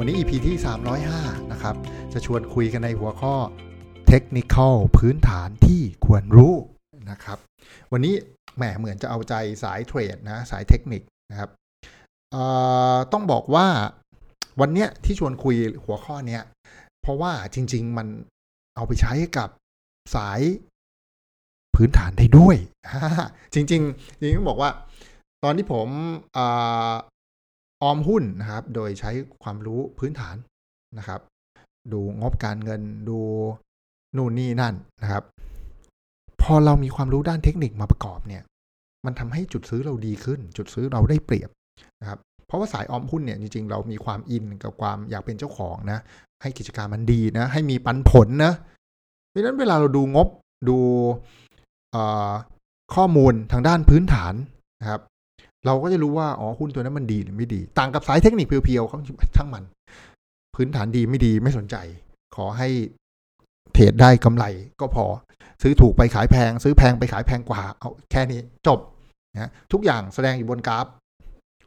วันนี้ EP ที่ 305 นะครับ จะชวนคุยกันในหัวข้อ Technical พื้นฐานที่ควรรู้นะครับ วันนี้แหมเหมือนจะเอาใจสายเทรดนะ สายเทคนิคนะครับต้องบอกว่าวันเนี้ยที่ชวนคุยหัวข้อเนี้ย เพราะว่าจริง ๆ มันเอาไปใช้กับสายพื้นฐานได้ด้วย จริงๆจริงๆต้องบอกว่า ตอนที่ผม ออมหุ้นนะครับ โดยใช้ความรู้พื้นฐานนะครับ ดูงบการเงินดูนู่นนี่นั่นนะครับ พอเรามีความรู้ด้านเทคนิคมาประกอบเนี่ย มันทำให้จุดซื้อเราดีขึ้น จุดซื้อเราได้เปรียบนะครับ เพราะว่าสายออมหุ้นเนี่ยจริงๆ เรามีความอินกับความอยากเป็นเจ้าของนะ ให้กิจการมันดีนะ ให้มีปันผลนะเพราะฉะนั้นเวลาเราดูงบดูข้อมูลทางด้านพื้นฐานนะครับ เราก็จะรู้ว่าอ๋อหุ้นตัวนั้นมันดีหรือไม่ดี ต่างกับสายเทคนิคเพียวๆเขาช่างมัน พื้นฐานดีไม่ดีไม่สนใจ ขอให้เทรดได้กำไรก็พอ ซื้อถูกไปขายแพง ซื้อแพงไปขายแพงกว่า เอาแค่นี้จบนะทุกอย่างแสดงอยู่บนกราฟ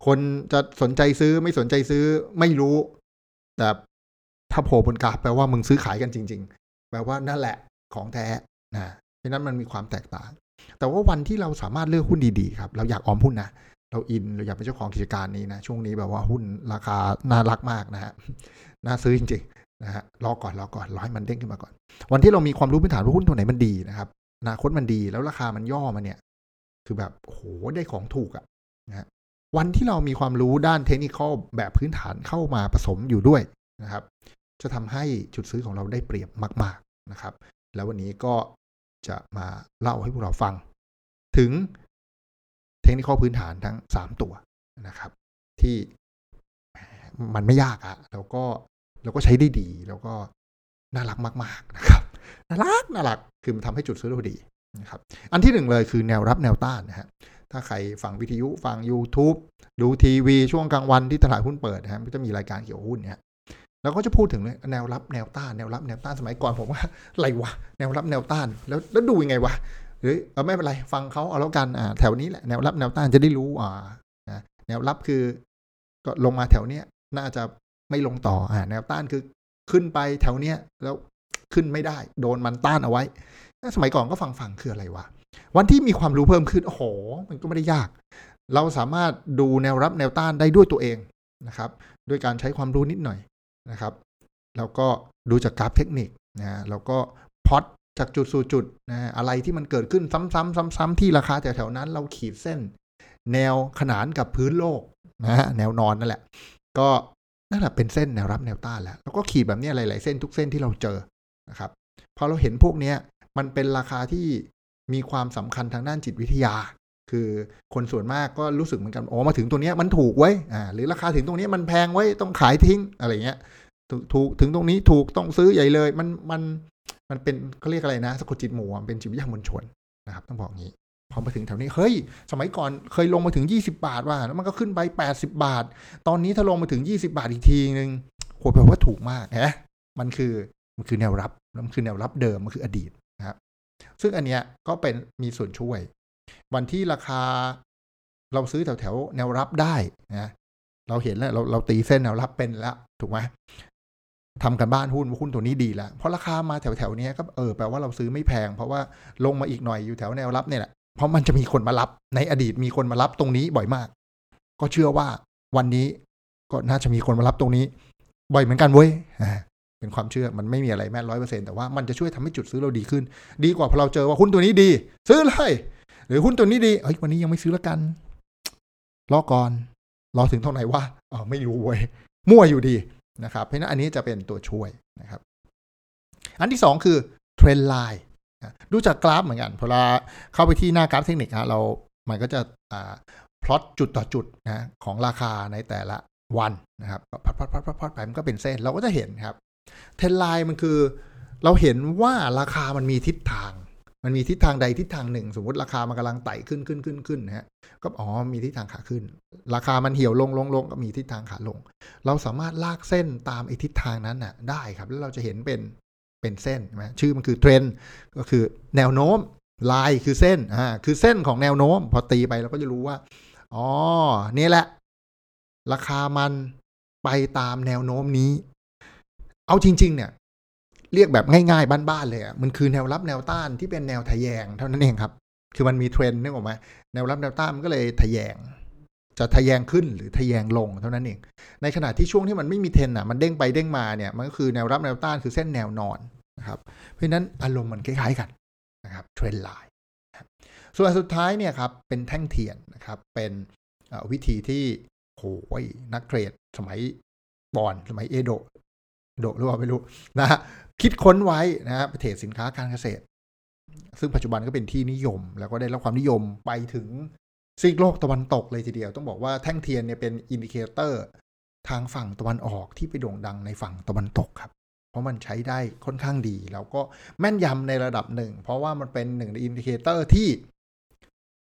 คนจะสนใจซื้อไม่สนใจซื้อไม่รู้ แต่ถ้าโผล่บนกราฟแปลว่ามึงซื้อขายกันจริง ๆ แปลว่านั่นแหละของแท้นะเพราะนั้นมันมีความแตกต่าง แต่ว่าวันที่เราสามารถเลือกหุ้นดีๆครับ เราอยากออมหุ้นนะ เราอินเราอยากเป็นเจ้าของกิจการนี้นะ ช่วงนี้แบบว่าหุ้นราคาน่ารักมากนะฮะน่าซื้อจริงๆนะฮะรอก่อนรอก่อนรอให้มันเด้งขึ้นมาก่อน วันที่เรามีความรู้พื้นฐานว่าหุ้นตัวไหนมันดีนะครับอนาคตมันดีแล้วราคามันย่อมาเนี่ย คือแบบโหได้ของถูกอะนะฮะวันที่เรามีความรู้ด้านเทคนิคแบบพื้นฐานเข้ามาผสมอยู่ด้วยนะครับ จะทำให้จุดซื้อของเราได้เปรียบมาก ๆนะครับ แล้ววันนี้ก็จะมาเล่าให้พวกเราฟัง ถึง คนิคพื้นฐานทั้งสามตัวนะครับ ที่มันไม่ยากอะแล้วก็แล้วก็ใช้ได้ดี แล้วก็น่ารักมาก ๆนะครับน่ารักน่ารักคือมันทำให้จุดซื้อเราดีนะครับอันที่หนึ่งเลยคือแนวรับแนวต้านนะฮะถ้าใครฟังวิทยุฟัง YouTube ดูทีวีช่วงกลางวันที่ตลาดหุ้นเปิดนะฮะก็จะมีรายการเกี่ยวกับหุ้นเนี่ยแล้วก็จะพูดถึงเลยแนวรับแนวต้านแนวรับแนวต้านสมัยก่อนผมว่าอะไรวะแนวรับแนวต้านแล้วแล้วดูยังไงวะ หรือเออไม่เป็นไรฟังเขาเอาแล้วกันอ่าแถวนี้แหละแนวรับแนวต้านจะได้รู้อ่าแนวรับคือ ก็ลงมาแถวเนี้ยน่าจะไม่ลงต่ออ่าแนวต้านคือขึ้นไปแถวเนี้ยแล้วขึ้นไม่ได้ โดนมันต้านเอาไว้ สมัยก่อนก็ฟังฟังคืออะไรวะวันที่มีความรู้เพิ่มขึ้นโอ้โห มันก็ไม่ได้ยาก เราสามารถดูแนวรับแนวต้านได้ด้วยตัวเองนะครับด้วยการใช้ความรู้นิดหน่อยนะครับ แล้วก็ดูจากกราฟเทคนิคนะแล้วก็พอต จากจุดสู่จุดนะอะไรที่มันเกิดขึ้นซ้ำๆซ้ำๆที่ราคาแถวๆนั้น เราขีดเส้น แนวขนานกับพื้นโลกนะฮะแนวนอนนั่นแหละ ก็นั่นแหละเป็นเส้นแนวรับแนวต้านแล้วแล้วก็ขีดแบบนี้หลาย ๆ เส้นทุกเส้นที่เราเจอนะครับพอเราเห็นพวกนี้มันเป็นราคาที่มีความสำคัญทางด้านจิตวิทยา คือคนส่วนมากก็รู้สึกเหมือนกันโอ้มาถึงตัวนี้มันถูกไว้อ่าหรือราคาถึงตรงนี้มันแพงไว้ต้องขายทิ้งอะไรเงี้ยถูกถึงตรงนี้ถูกต้องซื้อใหญ่เลย มันมัน มันเป็นเขาเรียกอะไรนะสะกดจิตหมู่เป็นจิตวิทยามวลชนนะครับ ต้องบอกงี้พอมาถึงแถวนี้ เฮ้ย สมัยก่อนเคยลงมาถึง 20 บาทว่าแล้วมันก็ขึ้นไป 80 บาท ตอนนี้ถ้าลงมาถึง 20 บาทอีกทีนึงโหแปลว่าถูกมากฮะมันคือมันคือแนวรับมันคือแนวรับเดิมมันคืออดีตนะครับ ซึ่งอันเนี้ยก็เป็นมีส่วนช่วย วันที่ราคาเราซื้อแถวแถวแนวรับได้นะเราเห็นแล้วเราเราตีเส้นแนวรับเป็นแล้วถูกไหม ทำกันบ้านหุ้นหุ้นตัวนี้ดีแล้ว เพราะราคามาแถวแถวนี้ก็เออแปลว่าเราซื้อไม่แพง เพราะว่าลงมาอีกหน่อยอยู่แถวแนวรับเนี่ยแหละเพราะมันจะมีคนมารับในอดีตมีคนมารับตรงนี้บ่อยมาก ก็เชื่อว่าวันนี้ก็น่าจะมีคนมารับตรงนี้ บ่อยเหมือนกันเว้ยเป็นความเชื่อมันไม่มีอะไรแม่ร้อยเปอร์เซ็นต์แต่ว่ามันจะช่วยทำให้จุดซื้อเราดีขึ้น ดีกว่าพอเราเจอว่าหุ้นตัวนี้ดี ซื้อเลยหรือหุ้นตัวนี้ดีเอ้ยวันนี้ยังไม่ซื้อแล้วกันรอก่อนรอถึงเท่าไหร่ว่าอ๋อไม่รู้เว้ยมั่วอยู่ดี นะครับ เพราะนั้นอันนี้จะเป็นตัวช่วยนะครับ อันที่ 2 คือ trend line ดูจากกราฟเหมือนกันพอเราเข้าไปที่หน้ากราฟเทคนิคฮะเรา มันก็จะพลอตจุดต่อจุดนะของราคาในแต่ละวันนะครับ plot plot plot plot ไปมันก็เป็นเส้นเราก็จะเห็นครับ trend line มันคือ เราเห็นว่าราคามันมีทิศทาง มันมีทิศทางใดทิศทางหนึ่ง สมมติราคามันกำลังไต่ขึ้นขึ้นขึ้นขึ้นนะฮะก็อ๋อมีทิศทางขาขึ้น ราคามันเหี่ยวลงลงลงก็มีทิศทางขาลง เราสามารถลากเส้นตามไอ้ทิศทางนั้นน่ะได้ครับ แล้วเราจะเห็นเป็นเป็นเส้นใช่ไหมชื่อมันคือเทรนก็คือแนวโน้มลายคือเส้นอ่าคือเส้นของแนวโน้ม พอตีไปเราก็จะรู้ว่าอ๋อนี่แหละ ราคามันไปตามแนวโน้มนี้ เอาจริง ๆ เนี่ย เรียกแบบง่ายๆบ้านๆเลยอะมันคือแนวรับแนวต้านที่เป็นแนวทะแยง เท่านั้นเองครับ คือมันมีเทรนด์นึกออกไหมแนวรับแนวต้านมันก็เลยทะแยง จะทะแยงขึ้นหรือทะแยงลงเท่านั้นเอง ในขณะที่ช่วงที่มันไม่มีเทรนอะมันเด้งไปเด้งมาเนี่ยมันก็คือแนวรับแนวต้านคือเส้นแนวนอนนะครับเพราะนั้นอารมณ์มันคล้ายๆกันนะครับเทรนไลน์ส่วนสุดท้ายเนี่ยครับเป็นแท่งเทียนนะครับเป็นวิธีที่โอ้ยนักเทรดสมัยบอนสมัยเอโดโดหรือว่าไม่รู้นะ คิดค้นไว้นะฮะเทรดสินค้าการเกษตร ซึ่งปัจจุบันก็เป็นที่นิยม แล้วก็ได้รับความนิยมไปถึงซีกโลกตะวันตกเลยทีเดียว ต้องบอกว่าแท่งเทียนเนี่ยเป็น indicator ทางฝั่งตะวันออกที่ไปโด่งดังในฝั่งตะวันตกครับ เพราะมันใช้ได้ค่อนข้างดี แล้วก็แม่นยำในระดับหนึ่ง เพราะว่ามันเป็นหนึ่งใน indicator ที่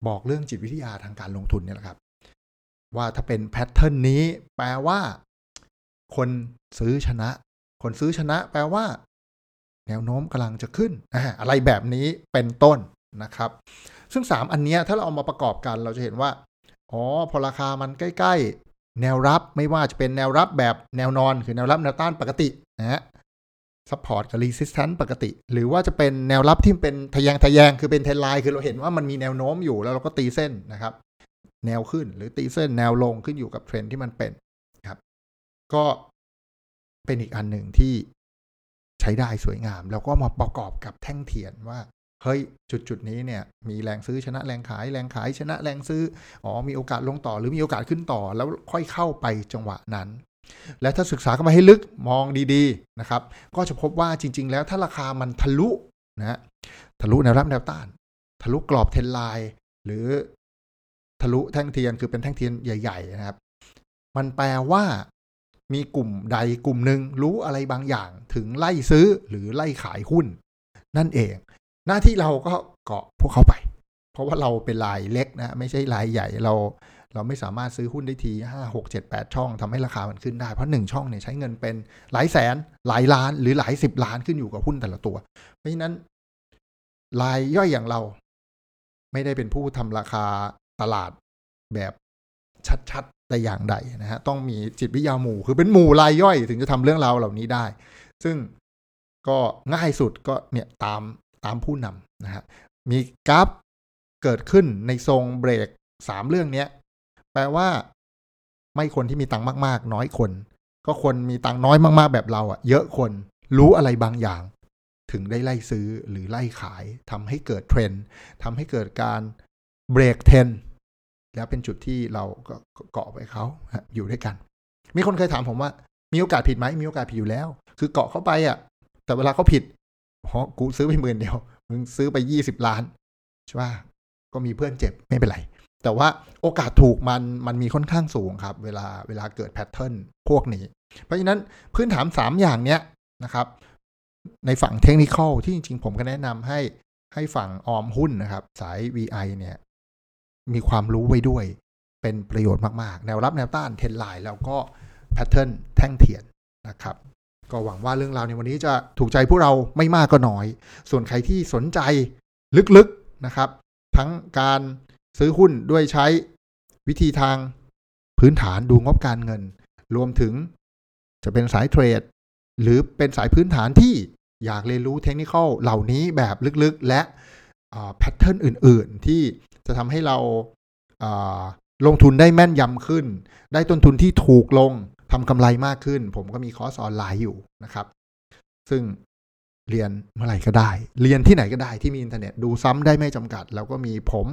บอกเรื่องจิตวิทยาทางการลงทุนเนี่ยแหละครับ ว่าถ้าเป็น pattern นี้แปลว่า คนซื้อชนะ คนซื้อชนะ แปลว่า แนวโน้มกำลังจะขึ้นอะไรแบบนี้เป็นต้นนะครับ ซึ่งสามอันนี้ถ้าเราเอามาประกอบกันเราจะเห็นว่า อ๋อ พอราคามันใกล้ ๆ แนวรับไม่ว่าจะเป็นแนวรับแบบแนวนอนคือแนวรับแนวต้านปกตินะฮะ support กับ resistance ปกติ หรือว่าจะเป็นแนวรับที่เป็นทะแยงทะแยงคือเป็น trend line คือเราเห็นว่ามันมีแนวโน้มอยู่แล้วเราก็ตีเส้นนะครับ แนวขึ้นหรือตีเส้นแนวลงขึ้นอยู่กับเทรนที่มันเป็นครับ ก็เป็นอีกอันหนึ่งที่ ใช้ได้สวยงาม แล้วก็มาประกอบกับแท่งเทียนว่าเฮ้ยจุดจุดนี้เนี่ยมีแรงซื้อชนะแรงขายแรงขายชนะแรงซื้ออ๋อมีโอกาสลงต่อหรือมีโอกาสขึ้นต่อ แล้วค่อยเข้าไปจังหวะนั้น และถ้าศึกษาเข้ามาให้ลึกมองดีๆนะครับ ก็จะพบว่าจริง ๆ แล้วถ้าราคามันทะลุนะทะลุแนวรับแนวต้าน ทะลุกรอบเทนไลน์หรือทะลุแท่งเทียนคือเป็นแท่งเทียนใหญ่ ๆ นะครับ มันแปลว่า มีกลุ่มใดกลุ่มหนึ่งรู้อะไรบางอย่างถึงไล่ซื้อหรือไล่ขายหุ้น นั่นเอง หน้าที่เราก็เกาะพวกเขาไป เพราะว่าเราเป็นลายเล็กนะ ไม่ใช่ลายใหญ่เรา เราไม่สามารถซื้อหุ้นได้ทีห้าหกเจ็ดแปดช่องทำให้ราคามันขึ้นได้ เพราะหนึ่งช่องเนี่ยใช้เงินเป็นหลายแสนหลายล้านหรือหลายสิบล้านขึ้นอยู่กับหุ้นแต่ละตัว เพราะฉะนั้นรายย่อยอย่างเราไม่ได้เป็นผู้ทำราคาตลาดแบบชัด แต่อย่างใดนะฮะต้องมีจิตวิทยาหมู่ คือเป็นหมู่รายย่อยถึงจะทำเรื่องราวเหล่านี้ได้ ซึ่งก็ง่ายสุดก็เนี่ยตามตามผู้นำนะฮะมีกราฟเกิดขึ้นในทรงเบรกสามเรื่องเนี้ยแปลว่าไม่คนที่มีตังค์มาก ๆ น้อยคน ก็คนมีตังค์น้อยมาก ๆ แบบเราอะ่ะ เยอะคนรู้อะไรบางอย่าง ถึงได้ไล่ซื้อหรือไล่ขายทำให้เกิดเทรนด์ทำให้เกิดการเบรกเทรน แล้วเป็นจุดที่เราก็เกาะไปเขาอยู่ด้วยกัน มีคนเคยถามผมว่า มีโอกาสผิดไหมมีโอกาสผิดอยู่แล้ว คือเกาะเข้าไปอะ แต่เวลาเขาผิดเพราะกูซื้อไปหมื่นเดียวมึงซื้อไปยี่สิบล้านใช่ป่ะก็มีเพื่อนเจ็บไม่เป็นไร แต่ว่าโอกาสถูกมันมันมีค่อนข้างสูงครับ เวลาเวลาเกิดแพทเทิร์นพวกนี้ เพราะฉะนั้นพื้นฐานสามอย่างเนี้ยนะครับ ในฝั่งเทคนิคที่จริงๆ ผมก็แนะนำให้ให้ฝั่งออมหุ้นนะครับ สาย VI เนี่ย มีความรู้ไว้ด้วย เป็นประโยชน์มาก ๆ แนวรับแนวต้านเทนไลน์แล้วก็แพทเทิร์นแท่งเทียนนะครับ ก็หวังว่าเรื่องราวในวันนี้จะถูกใจพวกเราไม่มากก็น้อย ส่วนใครที่สนใจลึกๆนะครับ ทั้งการซื้อหุ้นด้วยใช้วิธีทางพื้นฐานดูงบการเงิน รวมถึงจะเป็นสายเทรด หรือเป็นสายพื้นฐานที่อยากเรียนรู้เทคนิคเหล่านี้แบบลึกๆ และ pattern อื่น ๆ ที่ จะทำให้เราลงทุนได้แม่นยำขึ้น ได้ต้นทุนที่ถูกลงทำกำไรมากขึ้น ผมก็มีคอร์สออนไลน์อยู่นะครับ ซึ่งเรียนเมื่อไหร่ก็ได้ เรียนที่ไหนก็ได้ที่มีอินเทอร์เน็ตดูซ้ำได้ไม่จำกัด แล้วก็มีผม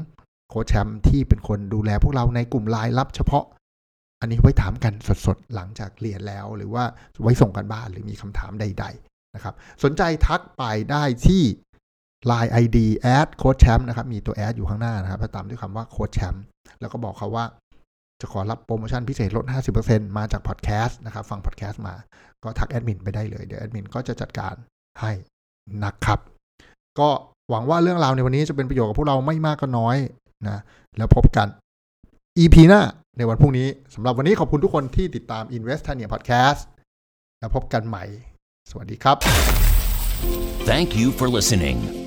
โค้ชแชมป์ที่เป็นคนดูแลพวกเราในกลุ่มไลน์ลับเฉพาะ อันนี้ไว้ถามกันสดๆ หลังจากเรียนแล้ว หรือว่าไว้ส่งการบ้านหรือมีคำถามใด ๆ นะครับ สนใจทักไปได้ที่ Line ID แอดโค้ชแชมป์นะครับ มีตัวแอดอยู่ข้างหน้านะครับตามด้วยคำว่าโค้ชแชมป์แล้วก็บอกเขาว่าจะขอรับโปรโมชั่นพิเศษลด 50%มาจากพอดแคสต์นะครับ ฟังพอดแคสต์มา ก็ทักแอดมินไปได้เลย เดี๋ยวแอดมินก็จะจัดการให้นะครับ ก็หวังว่าเรื่องราวในวันนี้จะเป็นประโยชน์กับพวกเราไม่มากก็น้อยนะ แล้วพบกัน EP หน้าในวันพรุ่งนี้สำหรับวันนี้ขอบคุณทุกคนที่ติดตาม Investania Podcast แล้วพบกันใหม่ สวัสดีครับ Thank you for listening.